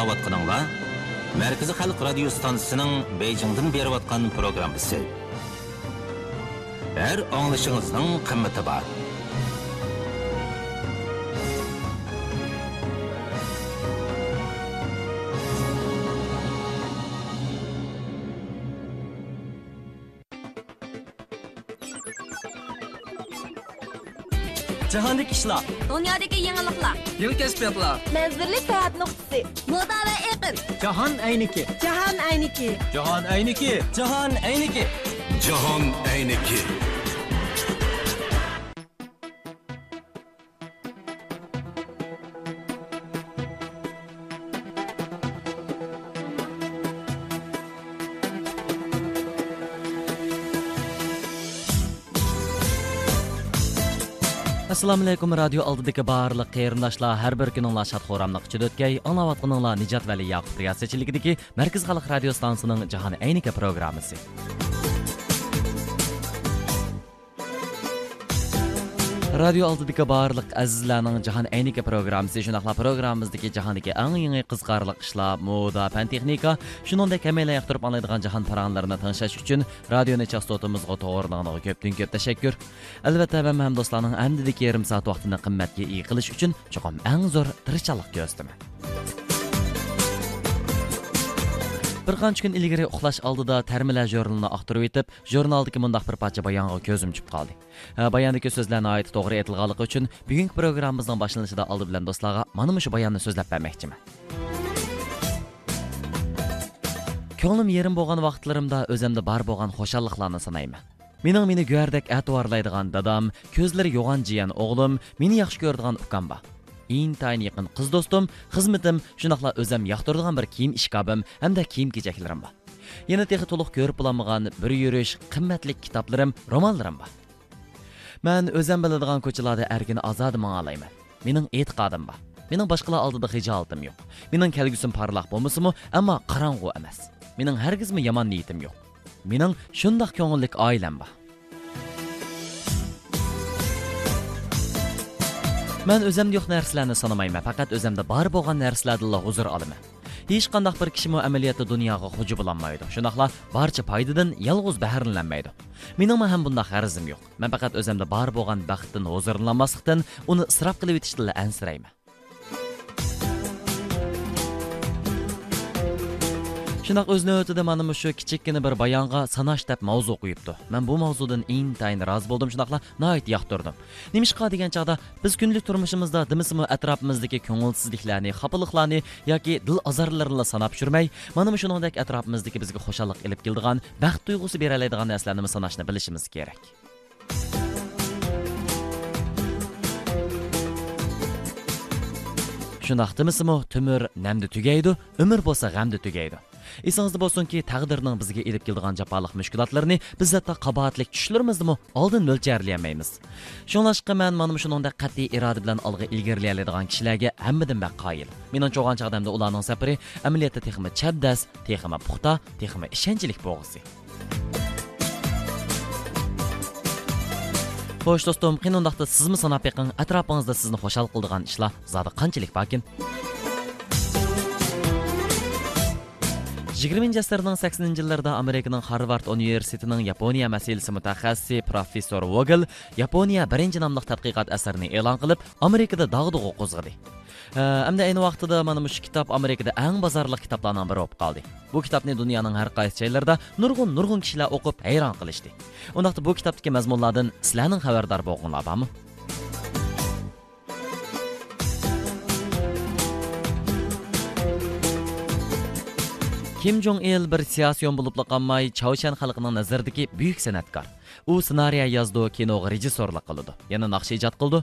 аңлаватқаныңла Мәркізі Халық радио станциясының Бейжіңден беріп атқан программасы. Әр аңлышыңыздың қымметі бар. Jahondagi ishlar. Dunyodagi yangiliklar, yangi kashfiyotlar. Manzilli sayohat nuqtasi, moda va iqlim. jahon ayniki. Jahon ayniki. jahon ayniki. Jahon ayniki. Jahon ayniki. Assalomu alaykum radio oldidagi barliq qarindoshlar har bir kuninglar shod xo'ramliq ichida o'tgay anglayotganinglar nijat vali yaqub riyosichiligidagi markaz xalq radio stansiyaning jahon aynika programmasi. Radio oldidagi barliq azizlarning jahon aynika programmasi. Shunaqla programmamizdagi jahondagi eng yangi qiziqarli ishlar moda fan texnika shuningdek hammalar yoqtirib anglaydigan jahon paranlarini tinglash uchun radioni chastotimizga to'g'rilig'iga ko'pdan ko'p tashakkur. Albatta man ham do'stlarning yarim soat vaqtini qimmatga iy qilish uchun chuqum eng zo'r tirishchanlik ko'rsataman bir qancha kun ilgari uxlash oldida tarmilar jurnalini oqtirib o'tib jurnaldagi mundoq bir parcha bayonga ko'zim tushib qoldi. Ha, bayondagi so'zlarni oid to'g'ri aytilganligi uchun bugungi programmamizning boshlanishida oldi bilan do'stlarga mana shu bayonni so'zlab bermoqchiman. Ko'nglim yerim bo'lgan vaqtlarimda o'zimda bor bo'lgan xushalliqlarni sanayman. Mening meni go'rdek atvorlaydigan dadam ko'zlari yo'g'on jiyan o'g'lim meni yaxshi ko'radigan ukam bor. Intayin yaqin qiz do'stim xizmatim shundoqla o'zim yoqtiradigan bir kiyim ishkobim hamda kiyim kechaklarim bor. Yana texi to'liq ko'rib bo'lolmagan bir yurish qimmatli kitoblarim romanlarim bor. Man o'zim biladigan ko'chalarda erkin ozod mang'alayman mening e'tiqodim bor. Mening boshqalar oldida hijolatim yo'q. Mening kelgusim parlaq bo'lmasimi ammo qorong'u emas. Mening hargizmi yomon niyatim yo'q. Mening shundoq ko'ngillik oilam bor. Man o'zimda yo'q narsalarni sanamayman faqat o'zimda bor bo'lgan narsalardan huzur olaman hech qanday bir kishi amaliyotda dunyoga xuji bo'lolmaydi shundoqla barcha foydadan yolg'iz bahrlanmaydi mening ham bunday g'arizim yo'q man faqat o'zimda bor bo'lgan baxtdan huzurlanmaslikdan uni isrof qilib yetishdan ansirayman shundoq o'z navbatida mana shu kichikkina bir bayonga sanash deb mavzu qo'yibdi man bu mavzudan intayin rozi bo'ldim shundoqla nihoyat yoqtirdim nimishqa degan chog'da biz kunlik turmushimizda dimisimi atrofimizdagi ko'ngilsizliklarni xafaliklarni yoki dil azorlarni sanab yurmay mana shuningdek atrofimizdagi bizga xushallik ilib keldigan, baxt tuyg'usi beralaydigan narsalarni sanashni bilishimiz kerak? Shundoq demisimi tumur namda tugaydi umr bo'lsa g'amda tugaydi. Esingizda bo'lsinki taqdirning bizga ilib keladigan jafoliq mushkulotlarni biz hatto qabohatlik tushlarimizni oldin mo'ljallayolmaymiz. Shunlashqa men mana shuningdek qat'iy iroda bilan olg'a ilgarilaydigan kishilarga hammadan bak qoyil. Mening cho'g'an chog'damda ularning safari amaliyotda texmi chaddas, texmi puxta texmi ishonchlik bo'lg'isi xo'sh do'stim qiynoqda sizmi sanab beqing atrofingizda sizni xushal qildigan ishlar zodi qanchalik bakin yigirmanchi asrning saksoninchi yillarida amerikaning harvard universitetining yaponiya masalasi mutaxassisi professor vogel yaponiya birinchi nomli tadqiqot asarini e'lon qilib amerikada dag'dug'i qo'zg'adi. Hamda ayni vaqtida mana shu kitob amerikada eng bozorli kitoblarning biri bo'lib qoldi. Bu kitobni dunyoning har qaysi joylarida nurg'un nurg'un kishilar o'qib hayron qilishdi. Undaqda bu kitobdagi mazmunlardan sizlarning xabardor bo'lganlar bormi kim jong il bir siyosiyon bo'libla qolmay chavshan xalqining nazaridagi buyuk san'atkor. U ssenariy yozdi kinoga rejissyorlik qildi. Yana naqsha ijod qildi.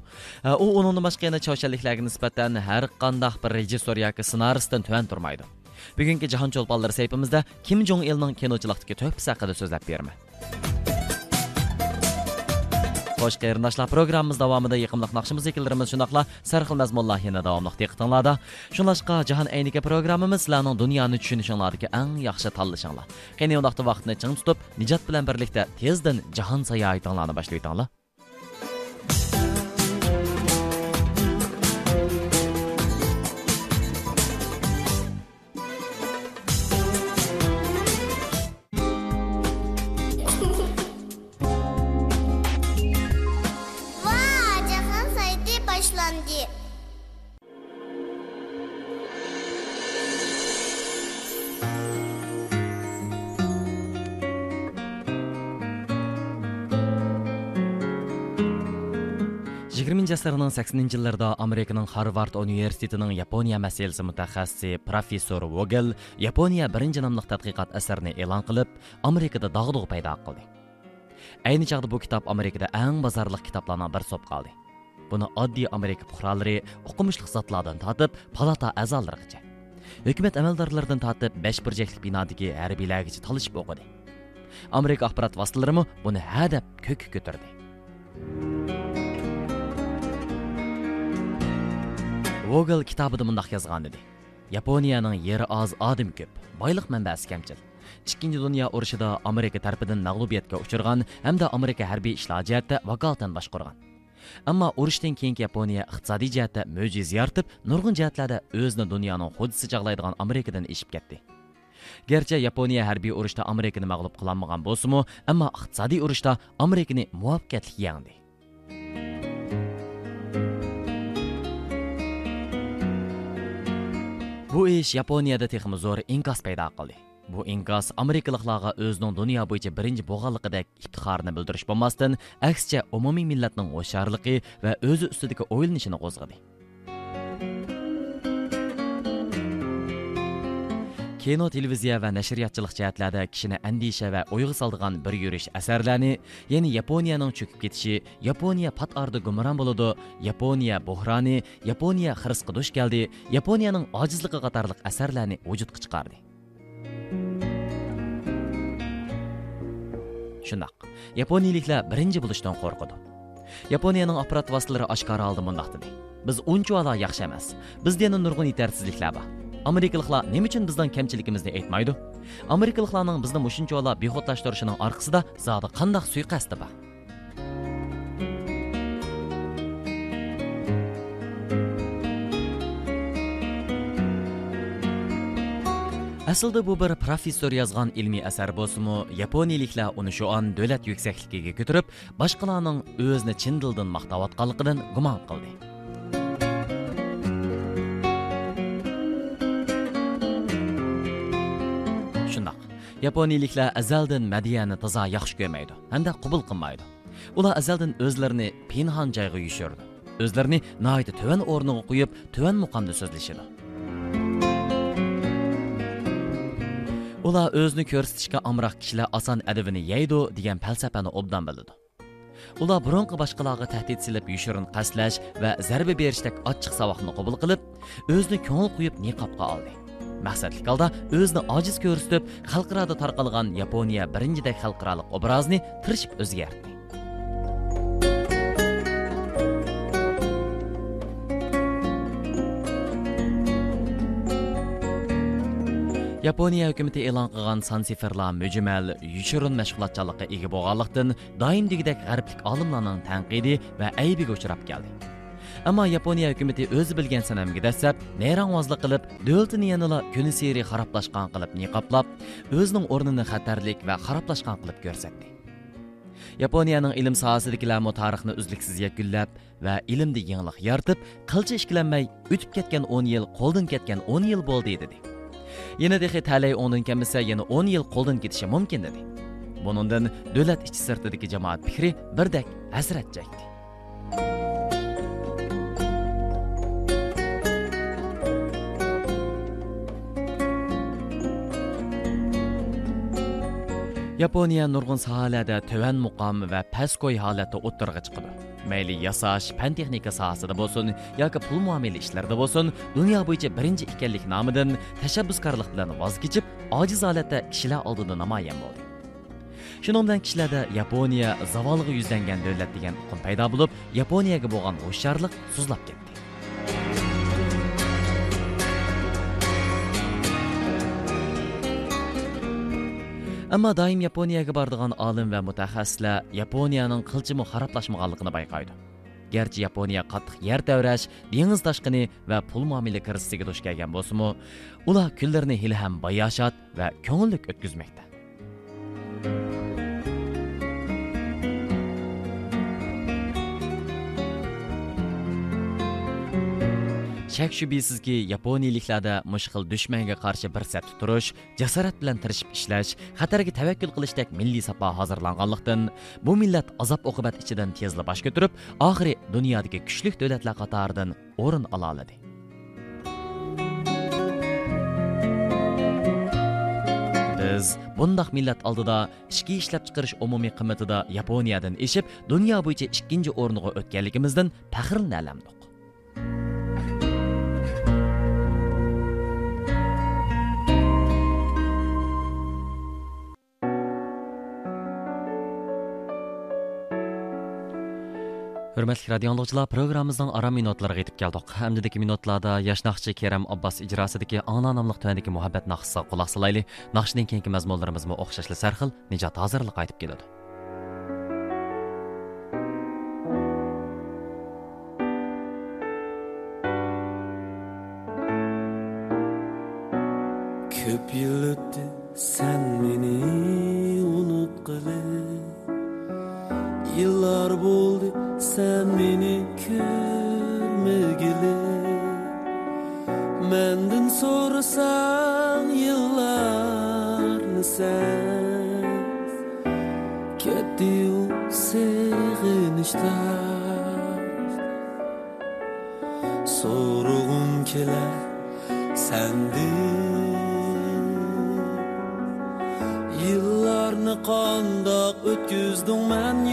U uningdan boshqa yana chavshanliklarga nisbatan har qandaq bir rejissyor yoki ssenaristdan tuvan turmaydi. Bugungi jahon cho'lponlari saytimizda kim jong ilning kinochilikdagi to'pisi haqida so'zlab beraman Xo'sh, qarindoshlar, programmamiz davomida yiqimliq naqshimiz ekillarimiz shundoqla sarxil mazmunlar yana davomli diqqatinglarda. Shunlashqa jahon aynika programmamiz sizlarning dunyoni tushunishinglardagi eng yaxshi tanlashinglar. Qani undaqda vaqtni ching tutib, Nijat bilan birlikda tezdan jahon sayohatinglarni boshlaytinglar. 20 asrning 80 yillarida Amerikaning Harvard universitetining Yaponiya masalasi mutaxassisi professor Vogel Yaponiya birinchi nomli tadqiqot asarini e'lon qilib, Amerikada dag'dug'i paydo qildi. Ayni chaqda bu kitob Amerikada eng bozorliq kitoblarning bir so'p qoldi. Buni oddiy Amerika fuqarolari o'qimishli zotlardan tortib, palata a'zolarigacha, hukumat amaldorlaridan tortib 5 burchakli binodagi harbiylargacha talishib o'qidi. Amerika axborot vositalari buni hadab ko'k ko'tardi. Vogel kitobida mundaq yozgan edi. Yaponiyaning yeri oz, odim ko'p, boylik manbasi kamchil. Ikkinchi dunyo urushida Amerika tarafidan mag'lubiyatga uchragan hamda Amerika harbiy ishlar jihatda vakolatan boshqargan. Ammo urushdan keyingi Yaponiya iqtisodiy jihatda mo'jiz yaratib, nurg'un jihatlarda o'zini dunyoning xudisi chaqlaydigan Amerikadan eshib ketdi. Gerçi Yaponiya harbiy urushda Amerikani mag'lub qilolmagan bo'lsa-mu, ammo iqtisodiy urushda Amerikani muvaffaqiyatli yengdi. Bu ish Yaponiyada texmi zo'r inkas paydo qildi. Bu inkas Amerikaliklarga o'zining dunyo bo'yicha birinchi bo'lganligidek iftixorni bildirish bo'lmasdan, aksicha umumiy millatning o'sharligi va o'zi ustidagi o'ylanishini qo'zg'adi. Kino televiziya va nashriyatchilik jihatlarda kishini andisha va o'yg'a soldigan bir yurish asarlarni ya'ni yaponiyaning cho'kib ketishi yaponiya pat ardi gumron bo'ladi yaponiya bo'hroni yaponiya xirisqa duch keldi yaponiyaning ojizligi qatorliq asarlarni vujudga chiqardi. Shundoq yaponiyaliklar birinchi bo'lishdan qo'rqadi. Yaponiyaning apparat vositalari oshkora oldi mundoq dedi. Biz uncha yaxshi emas bizda yana nurg'un yetarсizliklar bor amerikaliklar nima uchun bizdan kamchiligimizni aytmaydi amerikaliklarning bizni mushunchalar bexudlashtirishining orqasida zodi qandoq suiqasdi bor aslida bu bir professor yozgan ilmiy asar bo'lsimi yaponiyaliklar uni shu on davlat yuksakligiga ko'tarib boshqalarning o'zini chin dildan maqtayotganligidan gumon qildi yaponiyaliklar azaldan madiyani toza yaxshi ko'rmaydi hamda qabul qilmaydi ular azaldan o'zlarini pinhon joyga yushirdi o'zlarini noyta tuvan o'rniga qo'yib tuvan muqomda so'zlashadi ular o'zini ko'rsatishga amroq kishilar oson adabini yeydi degan falsafani obdan biladi ular burunqi boshqalarga tahdid silib yushurin qaslash va zarba berishdek ochiq savoqni qabul qilib o'zini ko'ngil qo'yib niqobga oldi мақсатлық алда өзіні ажыз көрістіп, қалқырады тарқалған япония біріншідек қалқыралық образыны тұршып өзгертті. Япония үкіметі елан қыған сан цифрлар мүжімәл юшырын мәшғұлатчалыққа ие болғандықтан дайым дегідек ғарыптік алымланың тәңқиді вә әйбіге ұшырап келді. Ammo yaponiya hukumati o'zi bilgan sanamga dastlab nayrangvozlik qilib davlatini yanala kuni seri xaroblashgan qilib niqoblab o'zining o'rnini xatarlik va xaroblashgan qilib ko'rsatdi. Yaponiyaning ilm sohasidagilarmi tarixni uzluksiz yakunlab va ilmda yangilik yoritib qilcha ishkilanmay o'tib ketgan 10 yil qo'ldan ketgan 10 yil bo'ldi dedi. Yana dehi talay o'ndan kamisa yana 10 yil qo'ldan ketishi mumkin dedi. Buningdan davlat ichi sirtidagi jamoat fikri birdek hasrat chekdi. Yaponiya nurg'un sohalarda tuvan muqom va pastgo'y holatda o'ttirg'a chiqadi mayli yasash fan texnika sohasida bo'lsin yoki pul muomala ishlarida bo'lsin dunyo bo'yicha birinchi ekanlik nomidan tashabbuskorlik bilan voz kechib ojiz holatda kishilar oldida namoyon bo'ldi. Shuning bilan kishilarda yaponiya zavolga yuzlangan davlat degan uqum paydo bo'lib yaponiyaga bo'lgan hushyorlik suzlab ketdi. Ammo doim yaponiyaga boradigan olim va mutaxassislar yaponiyaning qilchimi xaroblashmaganligini bayqaydi. Garchi yaponiya qattiq yer tavrash dengiz toshqini va pul muomila krizisiga duch kelgan bo'lsa-mu, ular kunlarini hali ham bayashat va ko'ngillik o'tkazmoqda. Shak shubisizki yaponiyaliklarda mushqil dushmanga qarshi bir satda turish jasorat bilan tirishib ishlash xatarga tavakkul qilishdek milliy sapo hozirlanganlikdan bu millat azob oqibat ichidan tezla bosh ko'tarib oxiri dunyodagi kuchli davlatlar qatoridan o'rin ola oladi. Biz bundaq millat oldida ichki ishlab chiqarish umumiy qiymatida yaponiyadan eshib dunyo bo'yicha ikkinchi o'rniga o'tganligimizdan faxrlanalamdiq Hürmetli radio anglag'uchilar programmamizning ara minutlara yetib keldik. Hamdadagi minutlarda yaşnakçı Kerem abbos ijrosidagi ana nomli tuandagi muhabbat naqshisiga quloq solayli naqshning keyingi mazmunlarimizmi o'xshashli sarxil Nicat hozirlik aytib keladi. Köp yıl ötü sen Yaşarsan yıllarını sen. Kediu sevinçler Soruğum keler sendin. Yıllarını qandaq ötküzdün mən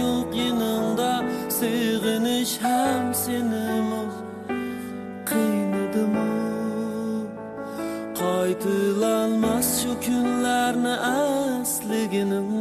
qaytilolmas shu kunlarni asliginimda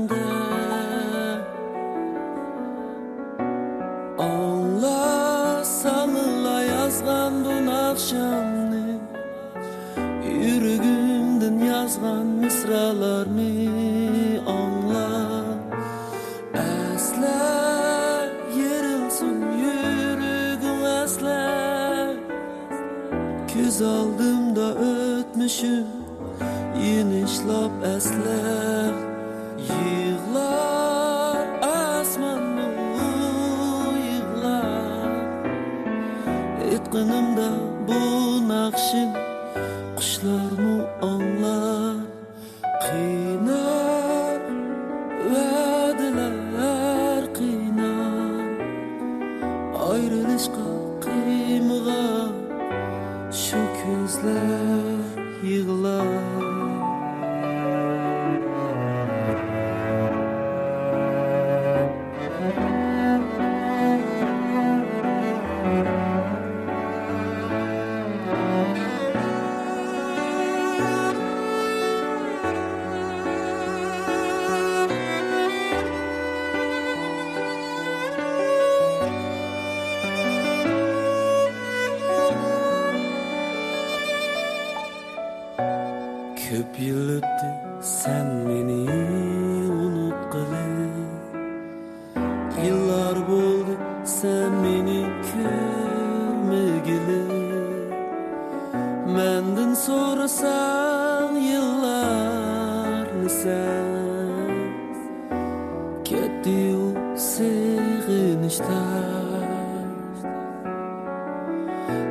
estar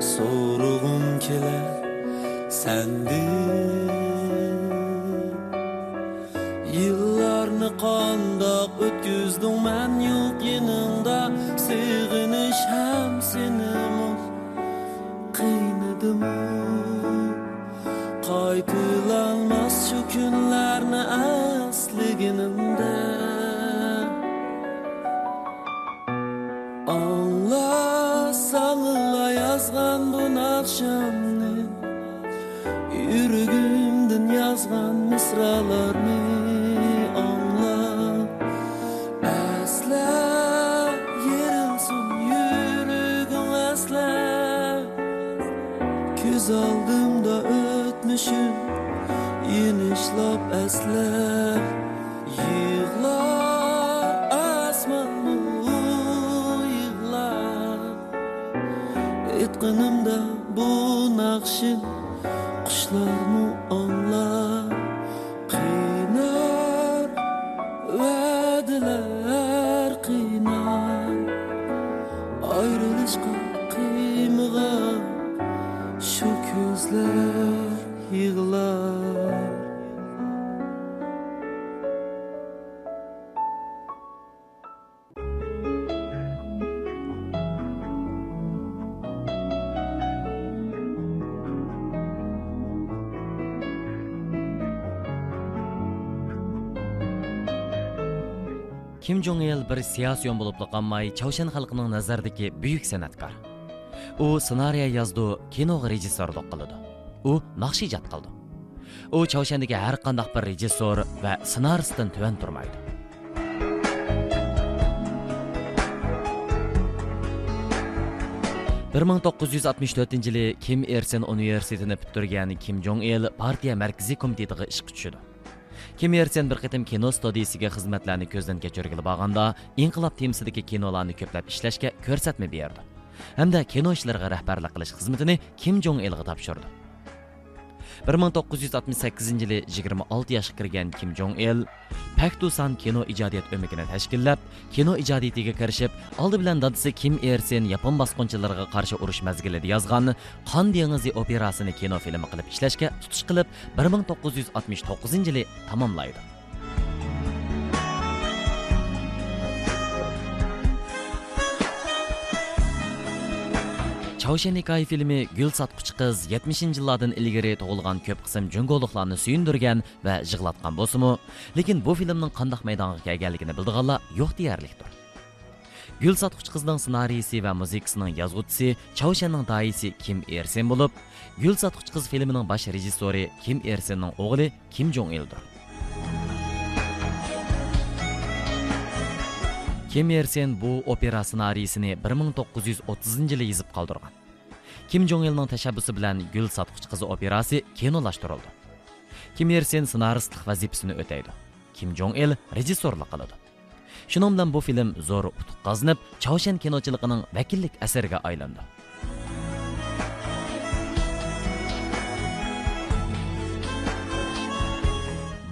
So'rug'im kelar sendin. Yillarni qon özle Yığla asmanı yığla Etkinimde bu nakşin Kuşlarını anla bir siyosiyon bo'libla qolmay chavshan xalqining nazaridagi buyuk san'atkor u ssenariy yozdi kinoga rejissyorlik qiladi u naqsh ijod qildi. U chavshandagi har qanday bir rejissyor va ssenaristdan tuvan turmaydi. bir ming to'qqiz yuz oltmish to'rtinchi yili kim ersen universitetini bitirgan kim jong il partiya markaziy komitetiga ishga tushadi kim ersen bir qitim kino studiyasiga xizmatlarni ko'zdan kechirgili borganda inqilob temasidagi kinolarni ko'plab ishlashga ko'rsatma berdi. Hamda kino ishlariga rahbarlik qilish xizmatini kim jong ilga topshirdi. 1968 yili 26 yoshga kirgan Kim Jong Il Paktusan kino ijodiyat o'migini tashkillab, kino ijodiyatiga kirishib, oldi bilan dadasi Kim Ir Sen Yapon bosqinchilariga qarshi urush mazgilida yozgan Qon dengizi operasini kino filmi qilib ishlashga tutish qilib 1969 yili tamomlaydi. Чаушен hikoya filmi Gül satquchi qiz 70 yillardan ilgari tug'ilgan ko'p qism jungoliklarni suyundirgan va yig'latgan bo'lsa-mu, lekin bu filmning qandoq maydonga kelganligini bildiganlar yo'q Гүл Gül satquchi qizning ssenariysi va muzikasining Чаушенның Chaushенning Ким Kim Ersen Гүл Gül satquchi qiz filmining bosh Ким Kim Ersenning Ким Kim Jong Ким Kim Ersen bu opera ssenariysini 1930 yili yozib qoldirgan. Kim Jong Ilning tashabbusi bilan Gul sotquchi qizi operasi kinolashtirildi. Kim Ersen ssenaristlik vazifasini o'taydi. Kim Jong Il rejissyorlik qiladi. Shuning bilan bu film zo'r utuq qozonib, Choshan kinochiligining vakillik asariga aylandi.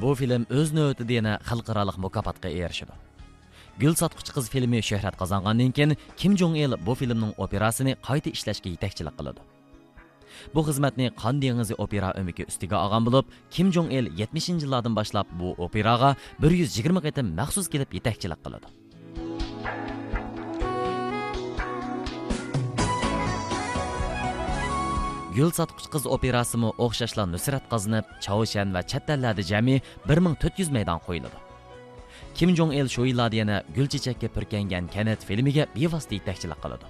Bu film o'z navbatida yana xalqaro mukofotga erishdi. Gul sotquchi qiz filmi shuhrat qozongandan keyin Kim Jong Il bu filmning operasini qayta ishlashga yetakchilik qiladi. Bu xizmatni Qon dengizi opera umiki ustiga olgan bo'lib, Kim Jong Il 70-yillardan boshlab bu operaga 120 qatim maxsus kelib yetakchilik qiladi. Gül sotqich qiz operasimi o'xshashla nusrat qozonib, Chaoshan va chet jami 1400 maydon qo'yiladi. Kim Jong Il shu yillarda yana gul chechakka purkangan kanat filmiga bevosita yetakchilik qiladi.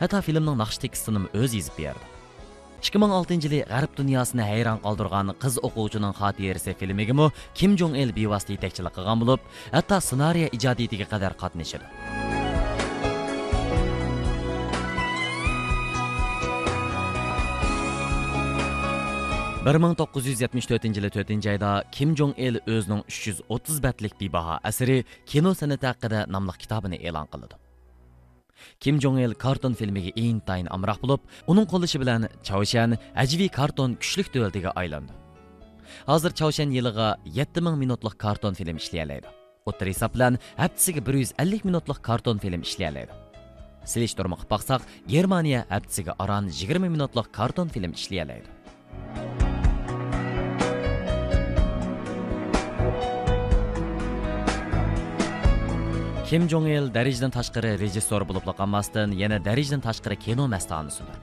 Hatto filmning naqsh tekstini o'zi yozib berdi. 2006 yili g'arb dunyosini hayron qoldirgan qiz o'quvchining xotirasi filmigami Kim Jong Il bevosita yetakchilik qilgan bo'lib, hatto ssenariy ijodiyatiga qadar qatnashadi. Bir ming to'qqiz yuz yetmish to'rtinchi yili to'rtinchi oyda kim jong il o'zining uch yuz o'ttiz batlik bebaho asari kino san'ati haqida nomli kitobini e'lon qiladi kim jong il karton filmiga intayin amroq bo'lib uning qo'llashi bilan chavshan ajviy karton kuchlik davlatiga aylandi. Hozir chavshan yiliga yetti ming minutlik karton film ishlayalaydi o'tir hisob bilan haftasiga bir yuz ellik minutlik karton film ishlayalaydi selishtirma boqsaq germaniya haftasiga aron yigirma minutlik karton film ishlayalaydi Kim Jong Il darajadan tashqari rejissyor bo'lib qolmasdan yana darajadan tashqari kino mastonisidir.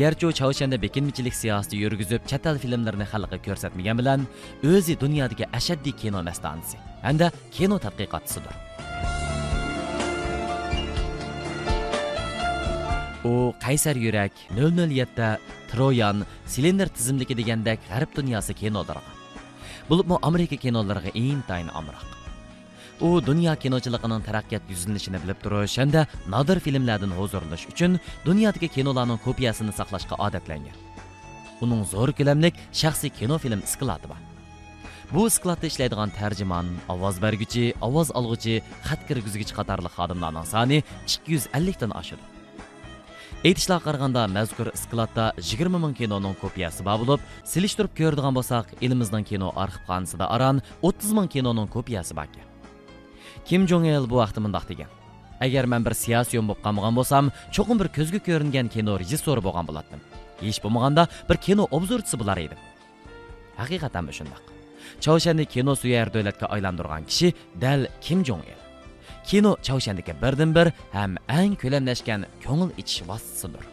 Gerçi u Chaushanda bekinmichilik siyosati yurgizib, chet el filmlarini xalqqa ko'rsatmagan bilan o'zi dunyodagi ashaddiy kino mastonisi hamda kino tadqiqotchisidir. u qaysar yurak 007 troyan silindr tizimligi degandek g'arb dunyosi kinolariga bo'libmi amerika kinolariga intayin amroq u dunyo kinochiligining taraqqiyot yuzlanishini bilib turish hamda nodir filmlardan huzurlash uchun dunyodagi kinolarning kopiyasini saqlashga odatlangan. Uning zo'r ko'lamlik shaxsiy kino film skladi bor. Bu skladda ishlaydigan tarjimon ovoz berguchi ovoz olg'uchi xat kirgizgich qatorli xodimlarning soni 250 dan oshadi. Aytishlar qaraganda mazkur skladda 20 ming kinoning kopiyasi bor bo'lib silishtirib ko'radigan bo'lsak elimizning kino arxivxonasida aran 30 ming kinoning kopiyasi bor ekan. Kim jong il bu vaqtda mundoq degan? Agar man bir siyosiyon bo'lib qolmagan bo'lsam cho'qim bir ko'zga ko'ringan kino rejissyori bo'lgan bo'lardim hech bo'lmaganda bir kino obzorchisi bo'lar edim. Haqiqatan shundoq. Chavshanni kino suyar davlatga aylantirgan kishi dal kim jong il kino chavshandagi birdan bir ham eng ko'lamlashgan ko'ngil ichish vositasidir.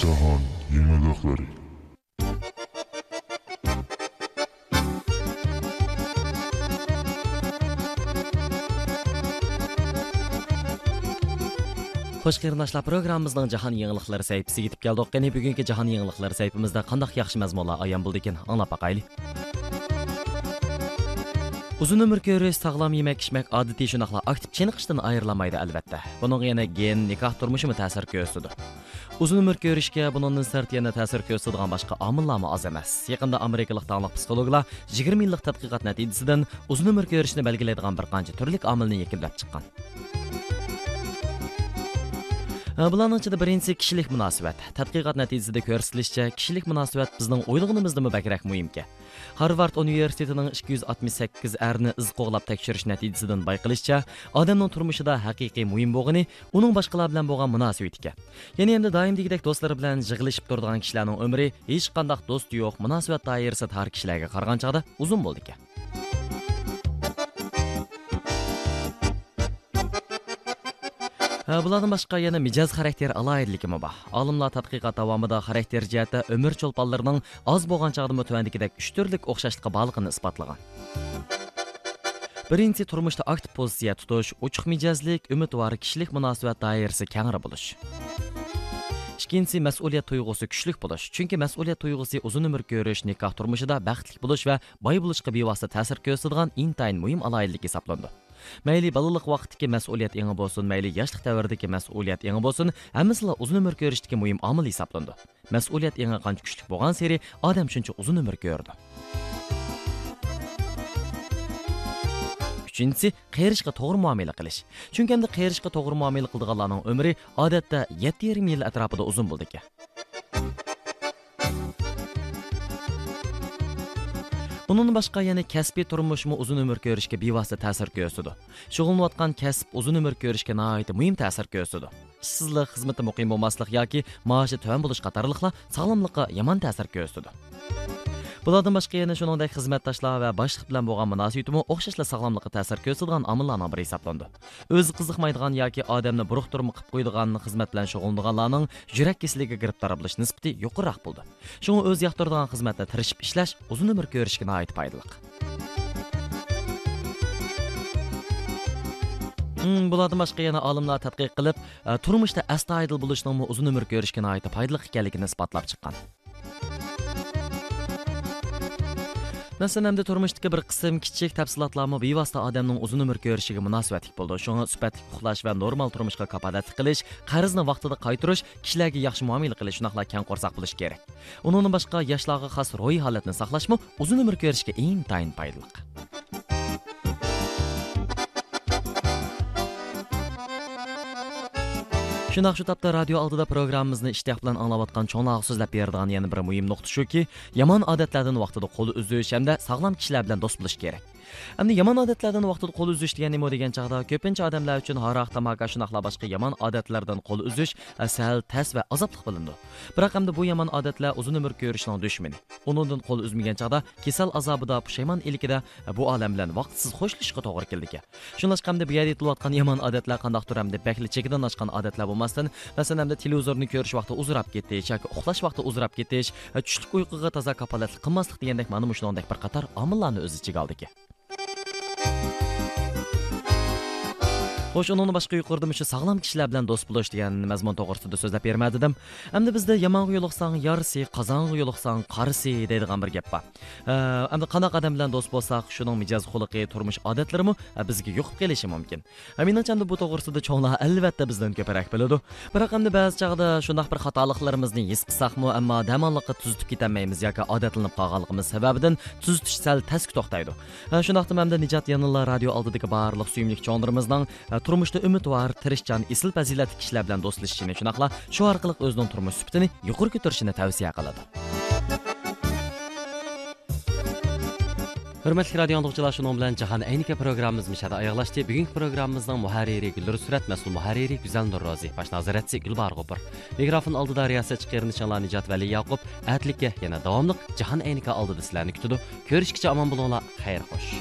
Jahon yangiliklari Xo'sh qarindoshlar, programmamizning jahon yangiliklari sayfisiga yetib keldik. Qani bugungi jahon yangiliklari sayfimizda qandaq yaxshi mazmunlar ayon bo'ldi ekan, anglab baqaylik. Uzun umr ko'rish, sog'lom yemak ichmak odatiy shunaqla aktiv chiniqishdan ayrilamaydi albatta. Buning yana gen, nikoh turmushimi ta'sir ko'rsatadi. Uzun umr ko'rishga buningdan sirt yana ta'sir ko'rsatadigan boshqa omillarmi oz emas. Yaqinda amerikalik taniqli psixologlar 20 yillik tadqiqot natijasidan uzun umr ko'rishni belgilaydigan bir qancha turli omilni yakunlab chiqqan. Bularning ichida birinchisi kishilik munosabat. Tadqiqot natijasida ko'rsatilishicha, kishilik munosabat bizning o'ylaganimizdami bakrak muhimki. Harvard universitetining 268 erni iz qo'g'lab tekshirish natijasidan bayqilishicha, odamning turmushida haqiqiy muhim bo'g'ini uning boshqalar bilan bo'lgan munosabatiga. Ya'ni endi doimdagidek do'stlari bilan yig'ilishib turadigan kishilarning umri hech qanday do'st yo'q, munosabat doirasi tar kishilarga qaragan chog'da uzun bo'ldi ekan. Ә, Бұладың башқа яны мижаз характер алайырлығымы ба. Алымла тадқиқат тавамыда характер жияты өмір чолпаларының аз болған чағдымы түәндікедек үштүрлік оқшашлыққа балығын испатлыған. Birinci turmuşda aktiv позиция тұтуш, ұчық mijozlik, umidvori kishilik munosabat doirasi kengri bo'lish. ikkinchisi mas'uliyat tuyg'usi kuchlik bo'lish chunki mas'uliyat tuyg'usi uzun umr ko'rish nikoh turmushida baxtli bo'lish va boy bo'lishga bevosita ta'sir ko'rsatadigan intayin muhim aloyidlik hisoblanadi mayli bolalik vaqtdagi mas'uliyat yangi bo'lsin. Mayli yoshlik davridagi mas'uliyat yangi bo'lsin. Hammasila uzun umr ko'rishdagi muhim omil hisoblandi. Mas'uliyat yangi qancha kuchli bo'lgan seri odam shuncha uzun umr ko'rdi. Uchinchisi qerishga to'g'ri muomala qilish. Chunki endi qerishga to'g'ri muomala qiladiganlarning umri odatda yetti yarim yil atrofida uzun bo'ldi Bunun boshqa yana kasbiy turmuşmu uzun umr ko'rishga bevosita ta'sir ko'rsatadi. Shug'ullanayotgan kasb uzun umr ko'rishga nəhayət mühim ta'sir göstərdi. İşsizlik, xizmati muqim bo'lmaslik yoki maaşı tövən buluş qatarlıqla sağlamlığa yomon ta'sir göstərdi. Bulardan boshqa yana shuningdek xizmatdoshlar va boshliq bilan bo'lgan munosabatimi o'xshashla sog'lomlikqa ta'sir ko'rsatadigan omillarning biri hisoblandi. O'zi qiziqmaydigan yoki odamni buroqturm qilib qo'ydigan xizmat bilan shug'ullanganlarning yurak kasalligiga giribtor bo'lish nisbati yuqoriroq bo'ldi. Shunga o'z yoqtiradigan xizmatda tirishib ishlash uzun umr ko'rishga nihoyat foydali. Hmm, bulardan boshqa yana olimlar tadqiq qilib, turmushda astoydil bo'lishning uzun umr ko'rishga nihoyat foydali ekanligini isbotlab chiqqan. Masalan, endi turmushdagi bir qism kichik tafsilotlarmi bevosita odamning uzun umr ko'rishiga munosabatlik bo'ldi. Shunga sifatli uxlash va normal turmushga kapolatlik qilish, qarzni vaqtida qaytarish, kishilarga yaxshi muomala qilish, кән kang qo'rsoq керек. kerak. Undan boshqa yoshlarga xos ro'y holatni saqlashmi uzun umr ko'rishga intayin foydali. Shunaq shu topda radio oldida programmamizni ishtiyoq bilan anglayotgan cho'nglar so'zlab beradigan yana bir muhim nuqta shuki, yomon odatlardan vaqtida qo'l uzish hamda sog'lom kishilar bilan do'st bo'lish kerak. Endi yomon odatlardan vaqtida qo'l uzish degan nima degan chaqda ko'pincha odamlar uchun haroq, tamaka shunaqa boshqa yomon odatlardan qo'l uzish e, sal tas va azobli bilindi. Biroq hamda bu yomon odatlar uzun umr ko'rishning dushmani. Uningdan qo'l uzmagan chaqda kasal azobida, pushaymon ilikida e, bu olam bilan vaqtsiz xo'shlashishga to'g'ri keldi ekan. Shunlashqa hamda bu yerda aytilayotgan yomon odatlar qandoq turamdi bakli chekidan oshgan odatlar bo'lmasdan, masalan, hamda televizorni ko'rish vaqti uzrab ketish yoki uxlash vaqti uzrab ketish, e, tushlik uyquga toza kapolatlik qilmaslik degandek mana shuningdek bir qator omillarni o'z ichiga oldiki Xo'sh, undan boshqa yuqorida shu sog'lom kishilar bilan do'st bo'lish degan mazmun to'g'risida so'zlab bermadim. Endi bizda yomonga yo'liqsang yarisi, qozonga yo'liqsang qarisi deydigan bir gap bor. Endi qanaqa odam bilan do'st bo'lsak, shuning mijoz xulqi, turmush odatlarimi e, bizga yo'qib kelishi mumkin. E, menimcha bu to'g'risida cho'nglar albatta bizdan ko'proq biladi. Biroq endi ba'zi chog'da shunday bir xatoliklarimizni his qilsakmi, ammo damonliqqa tuzitib ketolmaymiz yoki odatlanib qolganligimiz sababidan tuzitish sal tasq to'xtaydi. E, Shundaqda hamda Nijat yanılar radio oldidagi barliq suyimlik cho'ndirimizning turmushda umidvor, tirishchan, isil fazilatli kishilar bilan do'stlashishini, shunaqla shu orqali o'zining turmush sifatini yuqori ko'tarishini tavsiya qiladi. Hörmətli radio anlıqçılar, şunun bilan Cahan Əynike proqramımız mişada ayaqlaşdı. Bugünkü proqramımızın muharriri Güldür Sürət, məsul muharriri Güzel Nur Rozi, baş nazaretçi Gülbar Qopur. Mikrofon aldıda riyasetçi qeyrinişanlar Nicat Vəli Yaqub, ətlikə yana davamlıq Cahan Əynike aldıda sizlərni kütüdü. Görüşkiçə aman bulunla, xeyr xoş.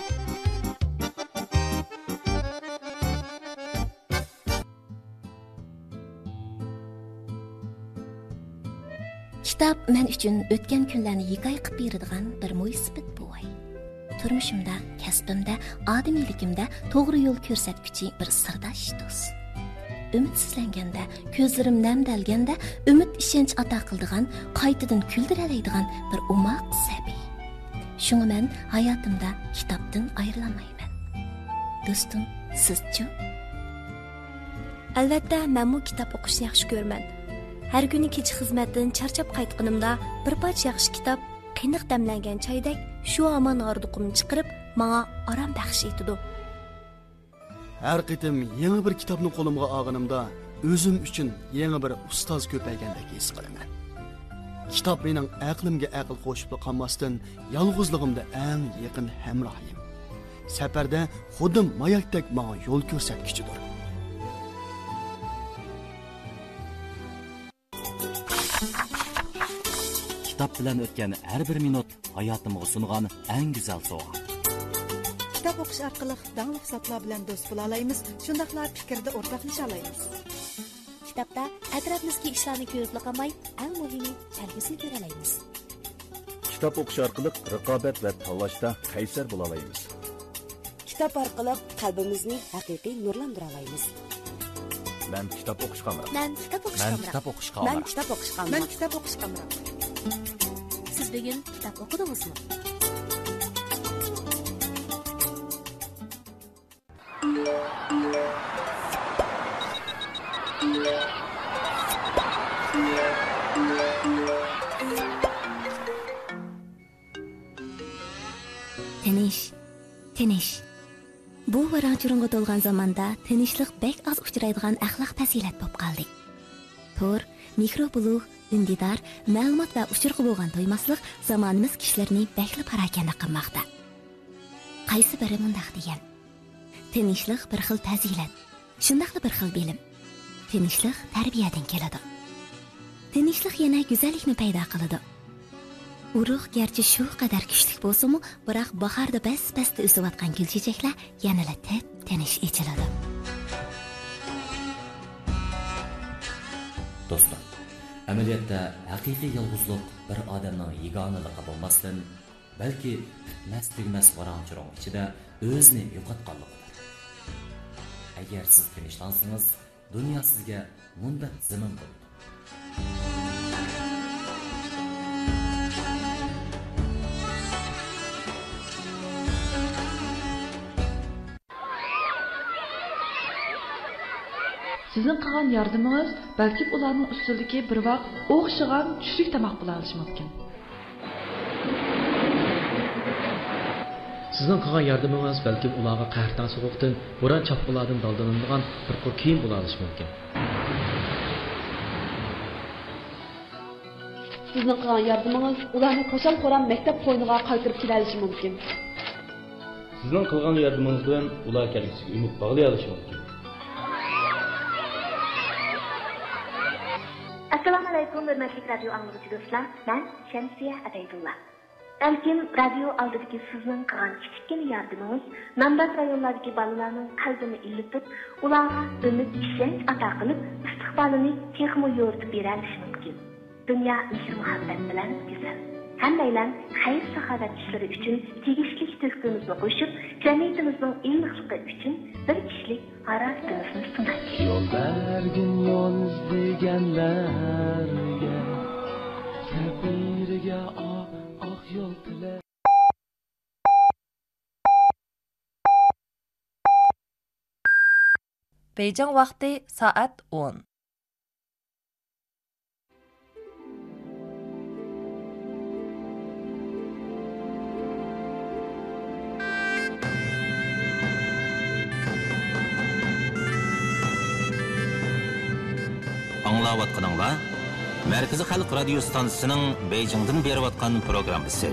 Kitob men uchun o'tgan kunlarni hikoya qilib beradigan bir mo'ysifat buvay turmushimda kasbimda odimiyligimda to'g'ri yo'l ko'rsatguchi bir sirdosh do'st. Umidsizlanganda ko'zlarim namdalganda umid ishonch ato qildigan qaytadan kuldiraladigan bir umoq sabiy shunga men hayotimda kitobdan ayrilamayman do'stim sizchu albatta man bu kitob o'qishni yaxshi ko'raman har kuni kecha xizmatdan charchab qaytganimda bir parcha yaxshi kitob qiyniq damlangan choydek shu omon orduqimni chiqirib manga orom baxsh etidi har qitim yangi bir kitobni qo'limga olganimda o'zim uchun yangi bir ustoz ko'paygandek his qilaman. Kitob mening aqlimga aql qo'shib qolmasdan yolg'izligimda eng yaqin hamrohim. Safarda xudim mayakdek manga yo'l ko'rsatkichidir. Kitob bilan o'tgan har bir minut hayotimga sungan eng go'zal sovg'a. Kitob o'qish orqali dangli hisoblar bilan do'st bo'la olamiz shundoqla fikrda o'rtoqlasha olamiz kitobda atrofimizga ishlarni ko'rib qolmay eng muhimi kelgusini ko'ra olamiz kitob o'qish orqali raqobat va tanlashda qaysar bo'la olamiz kitob orqali qalbimizni haqiqiy nurlantira olamiz man kitob o'qishga man kitob o'qishga man kitob o'qishga man kitob o'qishga man kitob o'qishga siz bugun kitob o'qidingizmi tinish tinish bu varanchurunga to'lgan zamonda tinchlik bek oz uchraydigan axloq fazilat bo'lib qoldi to'r mikrobulug' dindidor ma'lumot va uchurqi bo'lgan to'ymasliq zamonimiz kishilarini bakli parokanda qilmoqda. Qaysi biri mundoq degan? Tinchlik bir xil fazilat shundoqli bir xil bilim. Tinchlik tarbiyadan keladi. Tinchlik yana go'zallikni paydo qiladi. Urug' garchi shu qadar kuchli bo'lsinu biroq bahorda bas basda o'sayotgan gulchechaklar yanada tip tinish echiladi do'stlar amaliyotda haqiqiy бер bir odamning yegonaligi бәлки balki тигмәс tugmas varanchirong ichida o'zini юкатканлыгыдыр. agar siz тынычлансагыз, dunyo sizga munbat zimin булыр. Sizin qilgan yardımingiz balki ularning ustidagi bir vaqt o'xshagan tushlik tomoq bo'la olishi mumkin. Sizin qilgan yardımingiz balki ularga qahrdan sovuqdan, bo'ron chopqilardan daldaladigan bir qur kiyim bo'la olishi mumkin. Sizning qilgan yardımingiz ularni qo'shal qo'ram maktab qo'yniga qaytarib kelalishi mumkin. Sizning qilgan yardımingiz bilan ular kelgusiga umid bog'lay olishi mumkin. Assalomu alaykum hurmatli radio anglag'uchi do'stlar men shamsiya ataydulla balkim radio oldidagi sizning qilgan kichkina yardimingiz nambat rayonlardagi bolalarning qalbini ilitib ularga umid ishonch ato qilib istiqbolini texmo yo'ritib beralishi mumkin dunyo mehr muhabbat bilan go'zal hammanglar xayr saxovat ishlari uchun tegishli tuhfamizni qo'shib jamiyatimizning ilmiqligi uchun bir kishilik harortimizni sunaylik yo'l bergin yo'l izlaganlarga safiriga oq oq yo'l tila Бейжің вақты саат 10. Аңлаватқаныңла Мәркізі Халық радио станциясының Бейжіңден беріп атқан программасы.